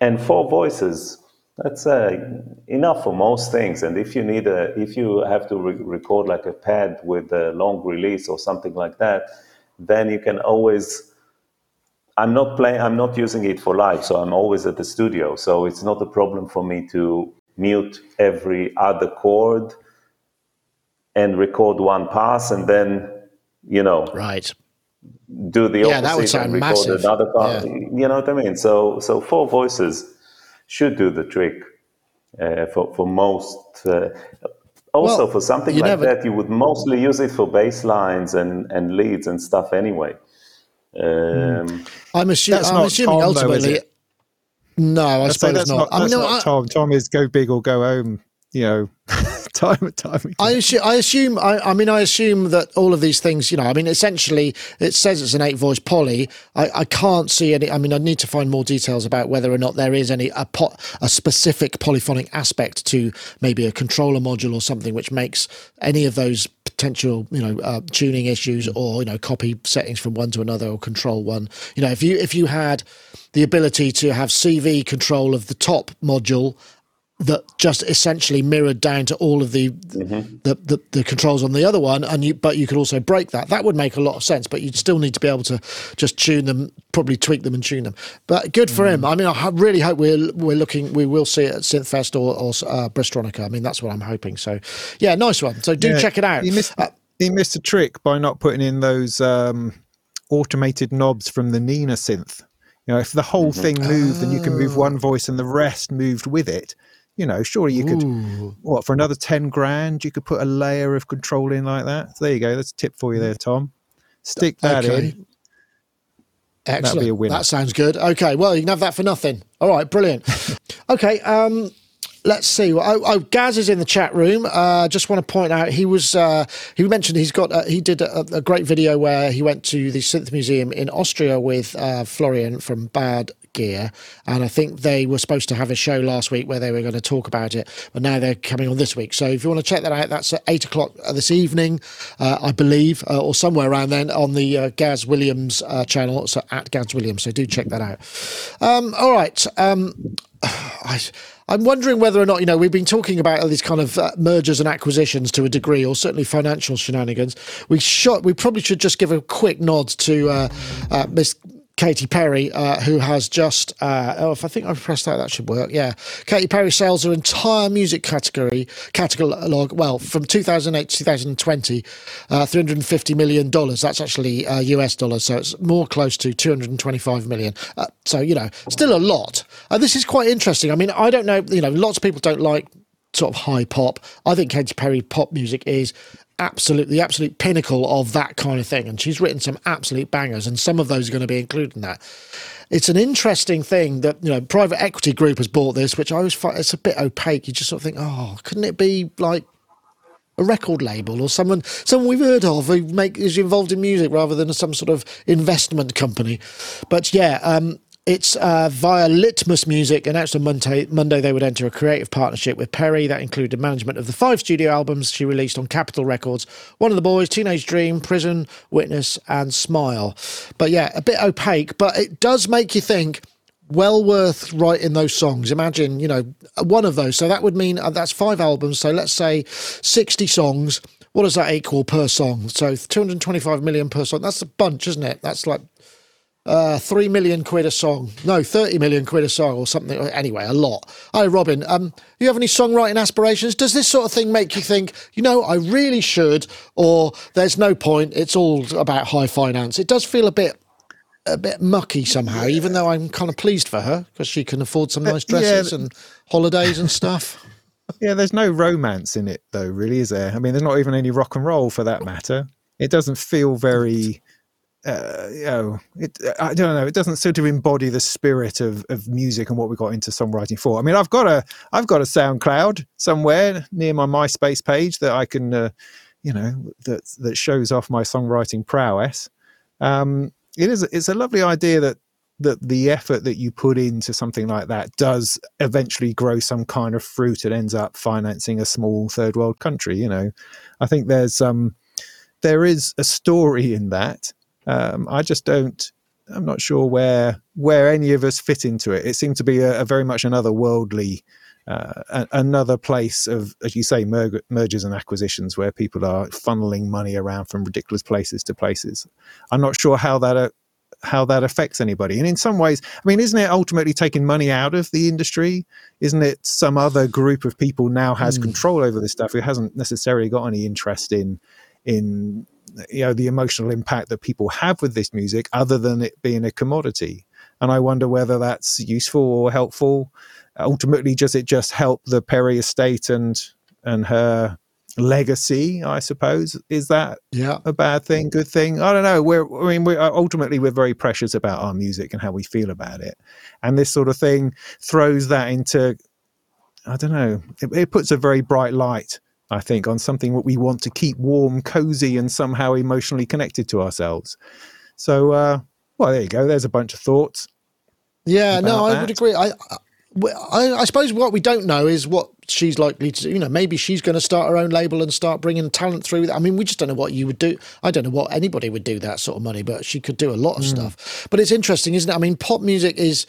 and four voices that's uh, enough for most things. And if you need a if you have to re- record like a pad with a long release or something like that then you can always i'm not playing i'm not using it for live so i'm always at the studio. So it's not a problem for me to mute every other chord and record one pass and then you know right. do the yeah, that would sound and record massive. another pass yeah. you know what i mean? So so four voices should do the trick uh, for for most. Uh, also, well, for something like never... that, you would mostly use it for bass lines and, and leads and stuff anyway. Um, I'm, assu- I'm assuming Tom, ultimately. Though, no, I, I suppose that's not. not. I mean, no, not I, Tom. Tom is go big or go home. You know, time and time again. I assume. I assume. I, I, mean, I assume that all of these things. You know, I mean, essentially, it says it's an eight-voice poly. I, I can't see any. I mean, I need to find more details about whether or not there is any a, pot, a specific polyphonic aspect to maybe a controller module or something which makes any of those potential you know uh, tuning issues or you know copy settings from one to another or control one. You know, if you if you had the ability to have CV control of the top module that just essentially mirrored down to all of the, mm-hmm. the, the, the controls on the other one and you but you could also break that that would make a lot of sense but you'd still need to be able to just tune them probably tweak them and tune them but good for mm. him i mean i really hope we're we're looking we will see it at synthfest or, or uh, Bristronica. i mean that's what i'm hoping so yeah nice one so do yeah, check it out he missed, uh, he missed a trick by not putting in those um, automated knobs from the nina synth you know if the whole mm-hmm. thing moved oh. and you can move one voice and the rest moved with it you know, surely you could, Ooh. what, for another 10 grand, you could put a layer of control in like that. There you go. That's a tip for you there, Tom. Stick that okay. in. Excellent. That sounds good. Okay. Well, you can have that for nothing. All right. Brilliant. [LAUGHS] okay. Um, let's see. Oh, oh, Gaz is in the chat room. Uh, just want to point out he was. Uh, he mentioned he's got. Uh, he did a, a, great video where he went to the Synth Museum in Austria with uh, Florian from Bad Gear, and I think they were supposed to have a show last week where they were going to talk about it, but now they're coming on this week. So if you want to check that out, that's at eight o'clock this evening, uh, I believe, uh, or somewhere around then on the Gaz Williams channel. So at Gaz Williams. So do check that out. Um, all right. Um, [SIGHS] I, I'm wondering whether or not, you know, we've been talking about all these kind of uh, mergers and acquisitions to a degree, or certainly financial shenanigans. We shot, we probably should just give a quick nod to uh, uh, Miss Katy Perry, uh, who has just, uh, oh, if I think I've pressed that, that should work. Yeah. Katy Perry sells her entire music category, catalog, well, from 2008 to 2020, uh, $350 million. That's actually US uh, dollars, so it's more close to 225 million. Uh, so, you know, still a lot. This is quite interesting. I mean, I don't know, you know, lots of people don't like sort of high pop. I think Katy Perry pop music is absolute the absolute pinnacle of that kind of thing. And she's written some absolute bangers and some of those are going to be included in that. It's an interesting thing that you know private equity group has bought this which i always find it's a bit opaque. You just sort of think oh couldn't it be like a record label or someone someone we've heard of who make is involved in music rather than some sort of investment company? But yeah um, it's uh, via Litmus Music, announced on Monday, Monday they would enter a creative partnership with Perry that included management of the five studio albums she released on Capitol Records One of the Boys, Teenage Dream, Prison, Witness, and Smile. But yeah, a bit opaque, but it does make you think well worth writing those songs. Imagine, you know, one of those. So that would mean uh, that's five albums. So let's say 60 songs. What does that equal per song? So 225 million per song. That's a bunch, isn't it? That's like uh, three million quid a song. No, thirty million quid a song or something. Anyway, a lot. Hi, Robin. Um, you have any songwriting aspirations? Does this sort of thing make you think, you know, I really should, or there's no point? It's all about high finance. It does feel a bit. A bit mucky somehow, even though I'm kind of pleased for her because she can afford some nice dresses yeah. and holidays and stuff. [LAUGHS] Yeah, there's no romance in it, though, really, is there? I mean, there's not even any rock and roll for that matter. It doesn't feel very uh, you know, it, I don't know. It doesn't sort of embody the spirit of, of music and what we got into songwriting for. I mean, I've got a I've got a SoundCloud somewhere near my MySpace page that I can, uh, you know, that that shows off my songwriting prowess. Um, it is it's a lovely idea that that the effort that you put into something like that does eventually grow some kind of fruit and ends up financing a small third world country. You know, I think there's um there is a story in that um, I just don't. I'm not sure where where any of us fit into it. It seemed to be a, a very much another worldly, uh, a, another place of, as you say, mer- mergers and acquisitions where people are funneling money around from ridiculous places to places. I'm not sure how that uh, how that affects anybody. And in some ways, I mean, isn't it ultimately taking money out of the industry? Isn't it some other group of people now has mm. control over this stuff who hasn't necessarily got any interest in in you know the emotional impact that people have with this music other than it being a commodity. And i wonder whether that's useful or helpful. Ultimately does it just help the perry estate and and her legacy i suppose? Is that yeah. a bad thing good thing? I don't know. We're i mean we're uh, ultimately we're very precious about our music and how we feel about it. And this sort of thing throws that into i don't know it, it puts a very bright light I think, on something that we want to keep warm, cozy, and somehow emotionally connected to ourselves. So, uh, well, there you go. There's a bunch of thoughts. Yeah, no, I would agree. I, I, I, suppose what we don't know is what she's likely to do. You know, maybe she's going to start her own label and start bringing talent through. I mean, we just don't know what you would do. I don't know what anybody would do that sort of money, but she could do a lot of mm. stuff. But it's interesting, isn't it? I mean, pop music is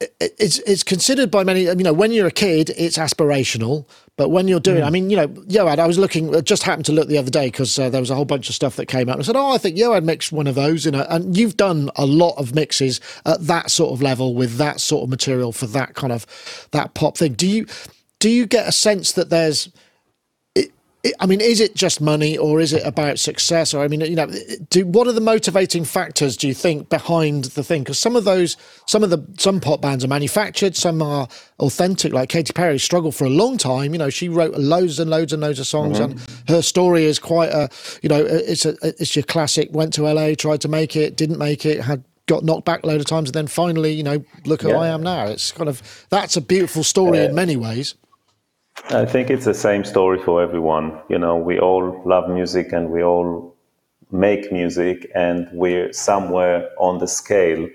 it's it's considered by many. You know, when you're a kid, it's aspirational. But when you're doing, mm. I mean, you know, Yoad, I was looking, I just happened to look the other day because uh, there was a whole bunch of stuff that came out. And I said, oh, I think Yoad mixed one of those. You know, and you've done a lot of mixes at that sort of level with that sort of material for that kind of that pop thing. Do you do you get a sense that there's I mean, is it just money or is it about success? Or I mean, you know, do, what are the motivating factors do you think behind the thing? Because some of those, some of the some pop bands are manufactured, some are authentic. Like Katy Perry struggled for a long time. You know, she wrote loads and loads and loads of songs, mm-hmm. and her story is quite a, you know, it's a it's your classic. Went to LA, tried to make it, didn't make it, had got knocked back a load of times, and then finally, you know, look who yeah. I am now. It's kind of that's a beautiful story in many ways. I think it's the same story for everyone. You know, we all love music and we all make music, and we're somewhere on the scale,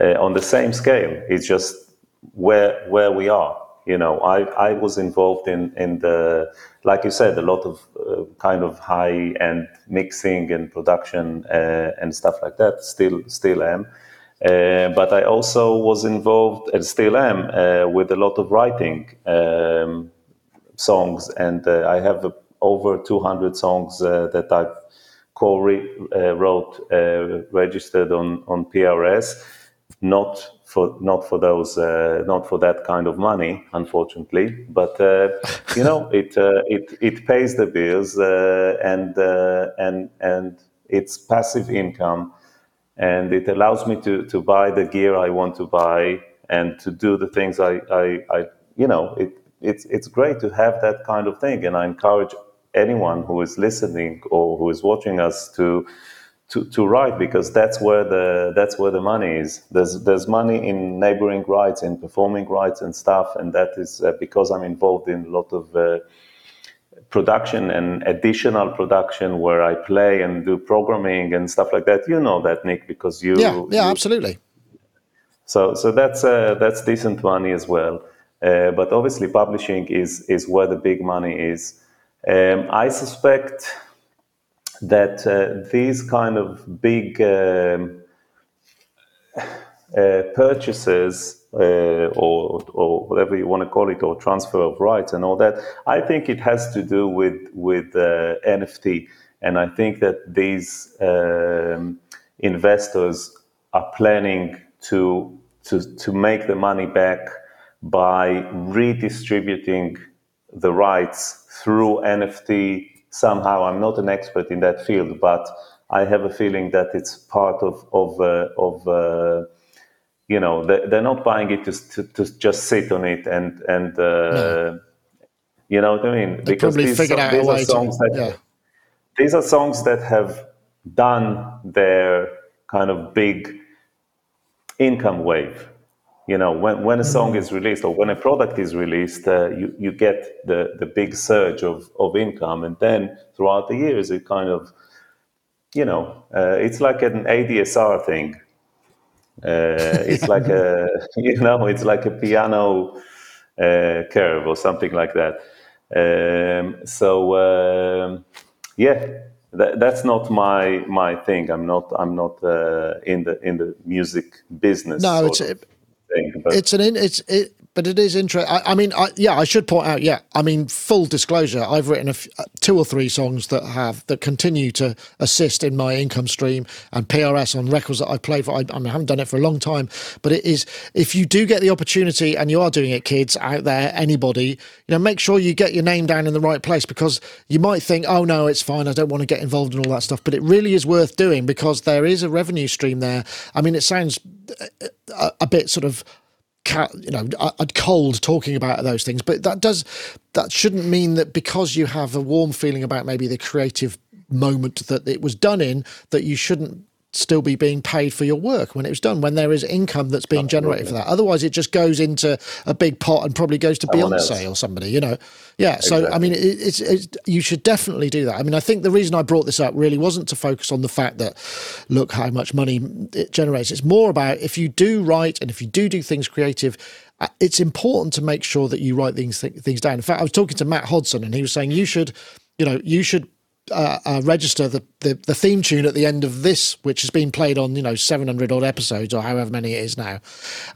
uh, on the same scale. It's just where where we are. You know, I, I was involved in, in the, like you said, a lot of uh, kind of high end mixing and production uh, and stuff like that. Still, still am. Uh, but I also was involved and still am uh, with a lot of writing. Um, songs, and uh, I have uh, over 200 songs uh, that I've co-wrote, uh, uh, registered on on PRS. Not for not for those uh, not for that kind of money, unfortunately. But you know, [LAUGHS] it it it pays the bills and and and it's passive income and it allows me to to buy the gear I want to buy and to do the things I I, I you know it it's it's great to have that kind of thing, and I encourage anyone who is listening or who is watching us to to, to write because that's where the that's where the money is. There's there's money in neighboring rights, in performing rights and stuff, and that is uh, because I'm involved in a lot of uh, production and additional production where I play and do programming and stuff like that. You know that, Nick, because you yeah yeah you, absolutely. So so that's uh, that's decent money as well. Uh, but obviously, publishing is is where the big money is. Um, I suspect that uh, these kind of big um, uh, purchases uh, or or whatever you want to call it, or transfer of rights and all that, I think it has to do with with uh, NFT, and I think that these um, investors are planning to to to make the money back by redistributing the rights through NFT somehow. I'm not an expert in that field, but I have a feeling that it's part of of uh, of uh, you know they're not buying it to, to, to just sit on it and and uh, no. you know what I mean they because these, these are songs to, that yeah. these are songs that have done their kind of big income wave you know when, when a song mm-hmm. is released or when a product is released uh, you, you get the, the big surge of, of income. And then throughout the years it kind of you know uh, it's like an adsr thing. Uh, [LAUGHS] it's like a [LAUGHS] you know it's like a piano uh, curve or something like that. Um, so um, yeah that, that's not my my thing. I'm not i'm not uh, in the in the music business no it's thing. But. It's an it's it, but it is interesting. I, mean, I, yeah, I should point out. Yeah, I mean, full disclosure, I've written uh, two or three songs that have that continue to assist in my income stream and PRS on records that I play for. I, I, mean, I haven't done it for a long time, but it is. If you do get the opportunity and you are doing it, kids out there, anybody, you know, make sure you get your name down in the right place because you might think, oh no, it's fine. I don't want to get involved in all that stuff, but it really is worth doing because there is a revenue stream there. I mean, it sounds uh, a, a bit sort of you know, I'd cold talking about those things, but that does that shouldn't mean that because you have a warm feeling about maybe the creative moment that it was done in that you shouldn't still be being paid for your work when it was done, when there is income that's being generated for that. Otherwise, it just goes into a big pot and probably goes to Someone Beyonce else. or somebody, you know. Yeah. Exactly. So, I mean, it, it's, it's, you should definitely do that. I mean, I think the reason I brought this up really wasn't to focus on the fact that, look how much money it generates. It's more about if you do write and if you do do things creative, uh, it's important to make sure that you write these th- things down. In fact, I was talking to Matt Hodson and he was saying you should, you know, you should uh, uh, register the, the, the theme tune at the end of this, which has been played on you know 700 odd episodes or however many it is now.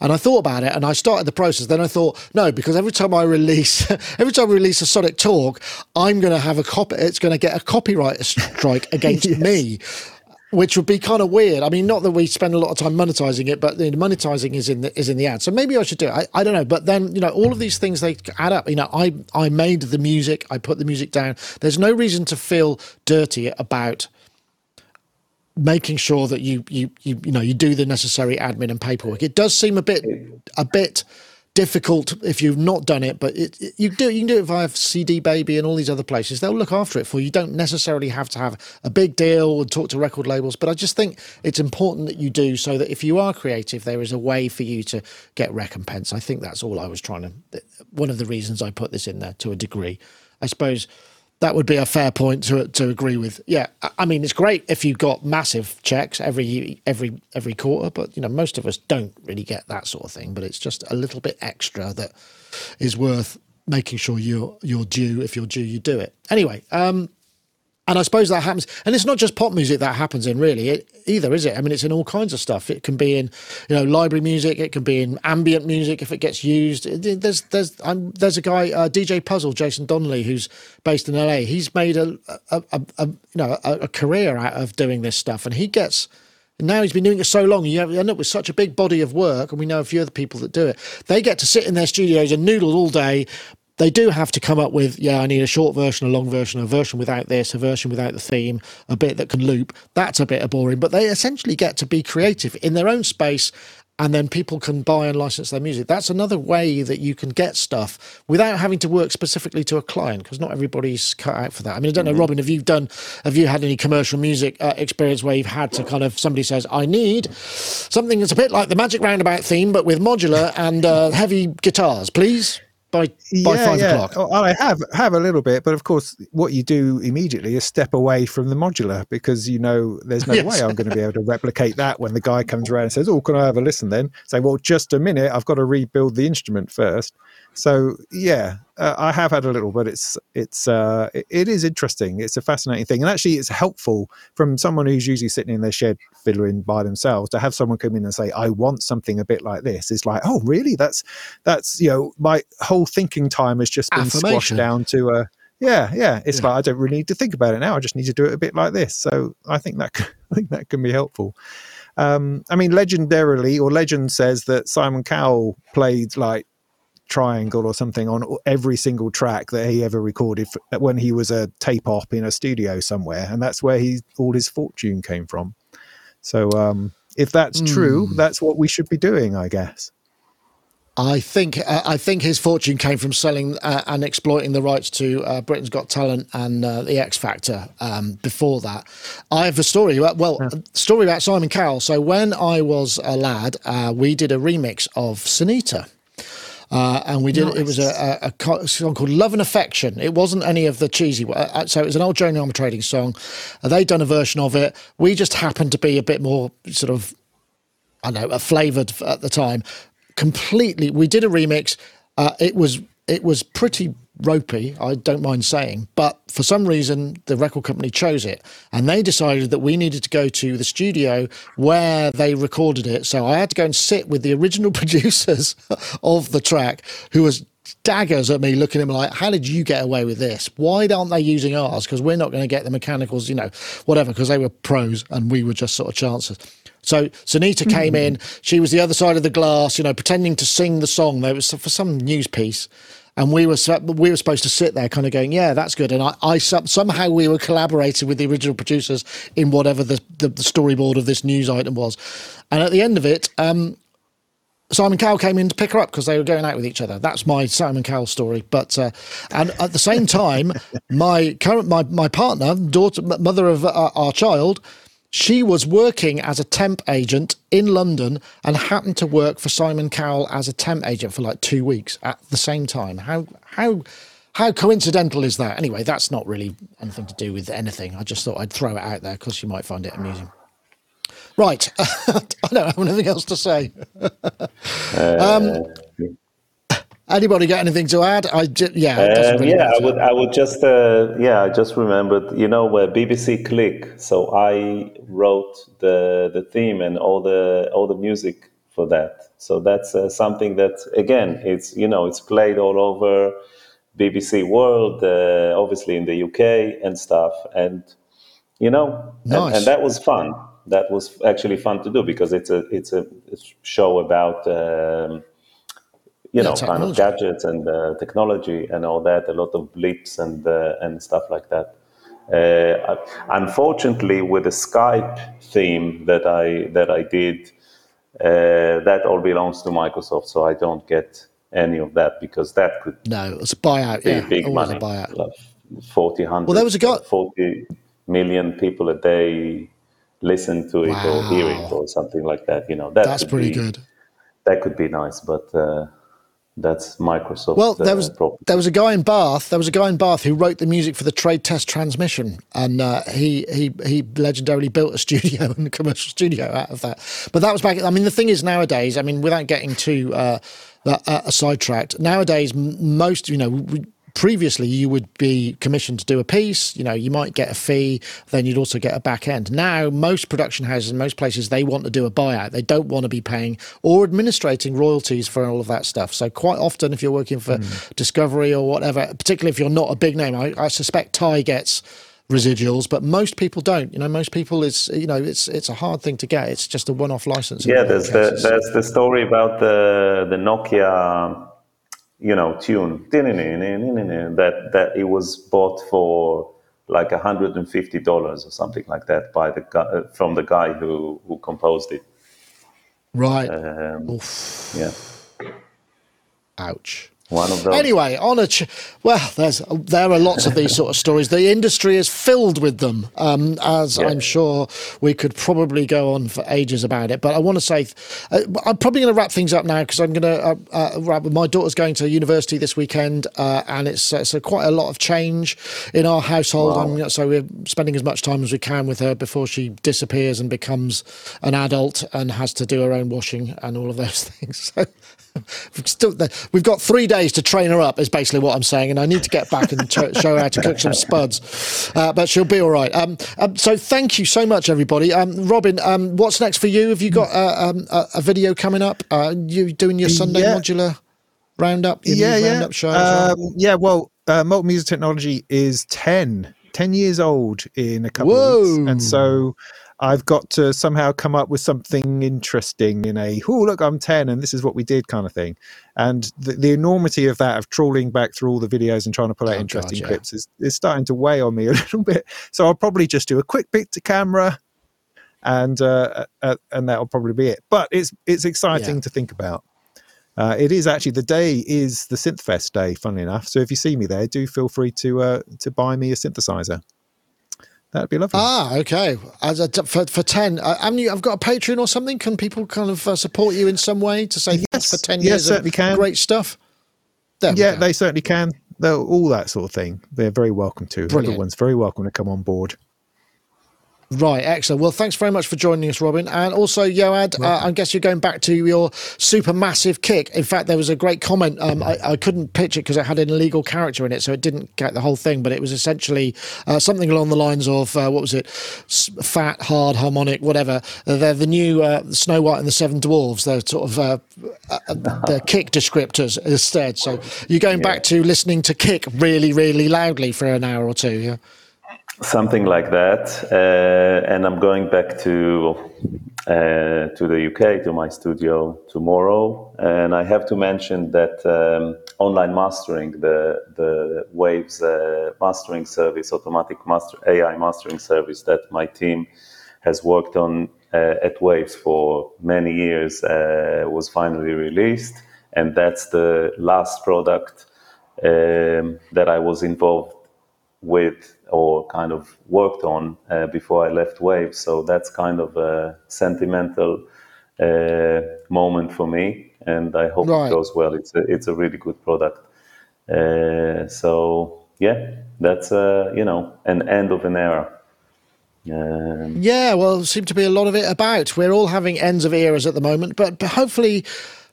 And I thought about it, and I started the process. Then I thought, no, because every time I release, [LAUGHS] every time I release a Sonic Talk, I'm going to have a copy. It's going to get a copyright strike [LAUGHS] against yes. me which would be kind of weird. I mean, not that we spend a lot of time monetizing it, but the monetizing is in the, is in the ad. So maybe I should do it. I, I don't know. But then you know, all of these things they add up. You know, I I made the music. I put the music down. There's no reason to feel dirty about making sure that you you you you know you do the necessary admin and paperwork. It does seem a bit a bit difficult if you've not done it, but it, it, you do you can do it via CD Baby and all these other places. They'll look after it for you. You don't necessarily have to have a big deal and talk to record labels, but I just think it's important that you do so that if you are creative, there is a way for you to get recompense. I think that's all I was trying to. One of the reasons I put this in there to a degree, I suppose that would be a fair point to to agree with. Yeah, I mean it's great if you've got massive checks every every every quarter, but you know most of us don't really get that sort of thing. But it's just a little bit extra that is worth making sure you're you're due. If you're due, you do it anyway. Um, and I suppose that happens, and it's not just pop music that happens in really it, either, is it? I mean, it's in all kinds of stuff. It can be in, you know, library music. It can be in ambient music if it gets used. There's there's I'm, there's a guy, uh, DJ Puzzle, Jason Donnelly, who's based in LA. He's made a, a, a, a you know a, a career out of doing this stuff, and he gets now he's been doing it so long, you end up with such a big body of work, and we know a few other people that do it. They get to sit in their studios and noodle all day, they do have to come up with, yeah, I need a short version, a long version, a version without this, a version without the theme, a bit that can loop. That's a bit of boring, but they essentially get to be creative in their own space and then people can buy and license their music. That's another way that you can get stuff without having to work specifically to a client because not everybody's cut out for that. I mean, I don't know, mm-hmm. Robin, have you done, have you had any commercial music uh, experience where you've had to kind of somebody says, I need something that's a bit like the Magic Roundabout theme, but with modular and uh, heavy guitars, please? By by yeah, five yeah. o'clock. Oh, I have have a little bit, but of course, what you do immediately is step away from the modular because you know there's no [LAUGHS] yes. way I'm going to be able to replicate that when the guy comes around and says, "Oh, can I have a listen?" Then say, "Well, just a minute, I've got to rebuild the instrument first. So yeah, uh, I have had a little, but it's it's uh, it, it is interesting. It's a fascinating thing, and actually, it's helpful from someone who's usually sitting in their shed fiddling by themselves to have someone come in and say, "I want something a bit like this." It's like, oh, really? That's that's you know, my whole thinking time has just been squashed down to a yeah, yeah. It's yeah. like I don't really need to think about it now. I just need to do it a bit like this. So I think that [LAUGHS] I think that can be helpful. Um, I mean, legendarily, or legend says that Simon Cowell played like triangle or something on every single track that he ever recorded when he was a tape op in a studio somewhere, and that's where he all his fortune came from. So, um, if that's mm. true, that's what we should be doing, I guess. I think uh, I think his fortune came from selling uh, and exploiting the rights to uh, Britain's Got Talent and uh, the X Factor. Um, before that, I have a story. Well, yeah. a story about Simon Cowell. So when I was a lad, uh, we did a remix of Sinitta. Uh, and we did nice. it was a, a, a, song called Love and Affection. It wasn't any of the cheesy, uh, so it was an old Joan Armatrading song. Uh, they'd done a version of it. We just happened to be a bit more sort of, I don't know, flavored at the time completely. We did a remix. Uh, it was it was pretty ropey, I don't mind saying, but for some reason the record company chose it and they decided that we needed to go to the studio where they recorded it. So I had to go and sit with the original [LAUGHS] producers of the track who was daggers at me looking at me like how did you get away with this why aren't they using ours because we're not going to get the mechanicals you know whatever because they were pros and we were just sort of chances so Sinitta hmm. came in. She was the other side of the glass, you know, pretending to sing the song. There was for some news piece, and we were we were supposed to sit there, kind of going, "Yeah, that's good." And I, I somehow we were collaborating with the original producers in whatever the, the, the storyboard of this news item was. And at the end of it, um, Simon Cowell came in to pick her up because they were going out with each other. That's my Simon Cowell story. But uh, and at the same time, my current my my partner, daughter, mother of uh, our child she was working as a temp agent in London and happened to work for Simon Cowell as a temp agent for like two weeks at the same time. How how how coincidental is that? Anyway, that's not really anything to do with anything. I just thought I'd throw it out there because you might find it amusing. Right, [LAUGHS] I don't have anything else to say. [LAUGHS] um, Anybody got anything to add? I yeah, uh, really yeah. I would I would just uh, yeah. I just remembered. You know, uh, BBC Click. So I wrote the the theme and all the all the music for that. So that's uh, something that again, it's you know, it's played all over BBC World, uh, obviously in the UK and stuff, and you know, nice. and, and, that was fun. That was actually fun to do because it's a it's a show about. Um, you know, kind of gadgets and uh, technology and all that, a lot of blips and uh, and stuff like that. Uh, unfortunately, with the Skype theme that I that I did, uh, that all belongs to Microsoft, so I don't get any of that because that could no, it's a buyout. Yeah, big money. A buyout. Like 40, 100, well, there was a guy. 40 million people a day listen to it wow. or hear it or something like that. You know, that that's pretty be, good. That could be nice, but uh, that's Microsoft. Well, there was uh, there was a guy in Bath. There was a guy in Bath who wrote the music for the trade test transmission, and uh, he he he legendarily built a [LAUGHS] studio and a commercial studio out of that. But that was back. I mean, the thing is nowadays. I mean, without getting too uh, uh, sidetracked, nowadays most you know. We, previously you would be commissioned to do a piece you know you might get a fee then you'd also get a back end now most production houses in most places they want to do a buyout they don't want to be paying or administrating royalties for all of that stuff so quite often if you're working for mm. discovery or whatever particularly if you're not a big name i, I suspect ty gets residuals, but most people don't. You know, most people is you know it's it's a hard thing to get. It's just a one-off license. Yeah, there's the there's the story about the the Nokia you know, tune [LAUGHS] that that it was bought for like hundred and fifty dollars or something like that by the guy, uh, from the guy who who composed it. Right. Um, yeah. Ouch. One of those. Anyway, on a ch- well, there's there are lots of these sort of stories. The industry is filled with them, um, as yeah. I'm sure we could probably go on for ages about it. But I want to say, uh, I'm probably going to wrap things up now because I'm going to uh, uh, wrap. My daughter's going to university this weekend, uh, and it's it's quite a lot of change in our household. Wow. so we're spending as much time as we can with her before she disappears and becomes an adult and has to do her own washing and all of those [LAUGHS] things. So [LAUGHS] Still, we've got three days to train her up, is basically what I'm saying, and I need to get back and show her how to cook some spuds. Uh, but she'll be all right. Um, um, so thank you so much, everybody. Um, Robin, um, what's next for you? Have you got uh, um, a, a, video coming up? Uh, you doing your Sunday yeah. modular roundup? yeah, yeah. Roundup show well? Um, yeah, well, uh, Molten Music Technology is 10, 10 years old in a couple Whoa. of weeks. And so I've got to somehow come up with something interesting in a oh look I'm ten and this is what we did kind of thing, and the, the enormity of that of trawling back through all the videos and trying to pull out Oh, interesting God, yeah. clips is, is starting to weigh on me a [LAUGHS] little bit. So I'll probably just do a quick bit to camera, and uh, uh, and that'll probably be it. But it's it's exciting Yeah. to think about. Uh, it is actually the day is the Synthfest day, funnily enough. So if you see me there, do feel free to uh, to buy me a synthesizer. That'd be lovely. Ah, okay. As a, for for ten, uh, haven't you? I've got a Patreon or something. Can people kind of uh, support you in some way to say Yes, for ten yes, years certainly of can. great stuff? There yeah, they certainly can. They'll, all that sort of thing. They're very welcome to. Brilliant. Everyone's very welcome to come on board. Right, excellent. Well, thanks very much for joining us, Robin. And also, Yoad, uh, I guess you're going back to your super massive kick. In fact, there was a great comment. Um, I, I couldn't pitch it because it had an illegal character in it, so it didn't get the whole thing. But it was essentially uh, something along the lines of uh, what was it? S- fat, hard, harmonic, whatever. Uh, they're the new uh, Snow White and the Seven Dwarves. They're sort of uh, uh, they're [LAUGHS] kick descriptors instead. So you're going back to listening to kick really, really loudly for an hour or two. Yeah. Something like that, uh, and I'm going back to uh, to the UK to my studio tomorrow. And I have to mention that um, online mastering, the the Waves uh, mastering service, automatic master AI mastering service that my team has worked on uh, at Waves for many years, uh, was finally released, and that's the last product um, that I was involved with or kind of worked on uh, before I left Wave. So that's kind of a sentimental uh, moment for me, and I hope Right. it goes well. It's a, it's a really good product. Uh, so yeah, that's uh, you know an end of an era. Um, Yeah, well, seem to be a lot of it about. We're all having ends of eras at the moment, but, but hopefully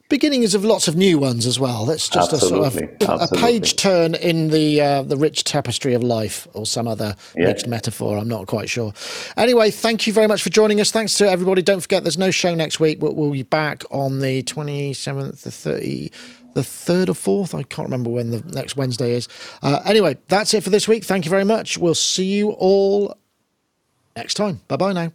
beginnings of lots of new ones as well. That's just a sort of Absolutely, a page turn in the uh, the rich tapestry of life, or some other Yeah. mixed metaphor. I'm not quite sure. Anyway, thank you very much for joining us. Thanks to everybody. Don't forget, there's no show next week, but we'll be back on the 27th, the 30. The third or fourth, I can't remember when the next Wednesday is. Uh, anyway, that's it for this week. Thank you very much. We'll see you all next time. Bye bye now.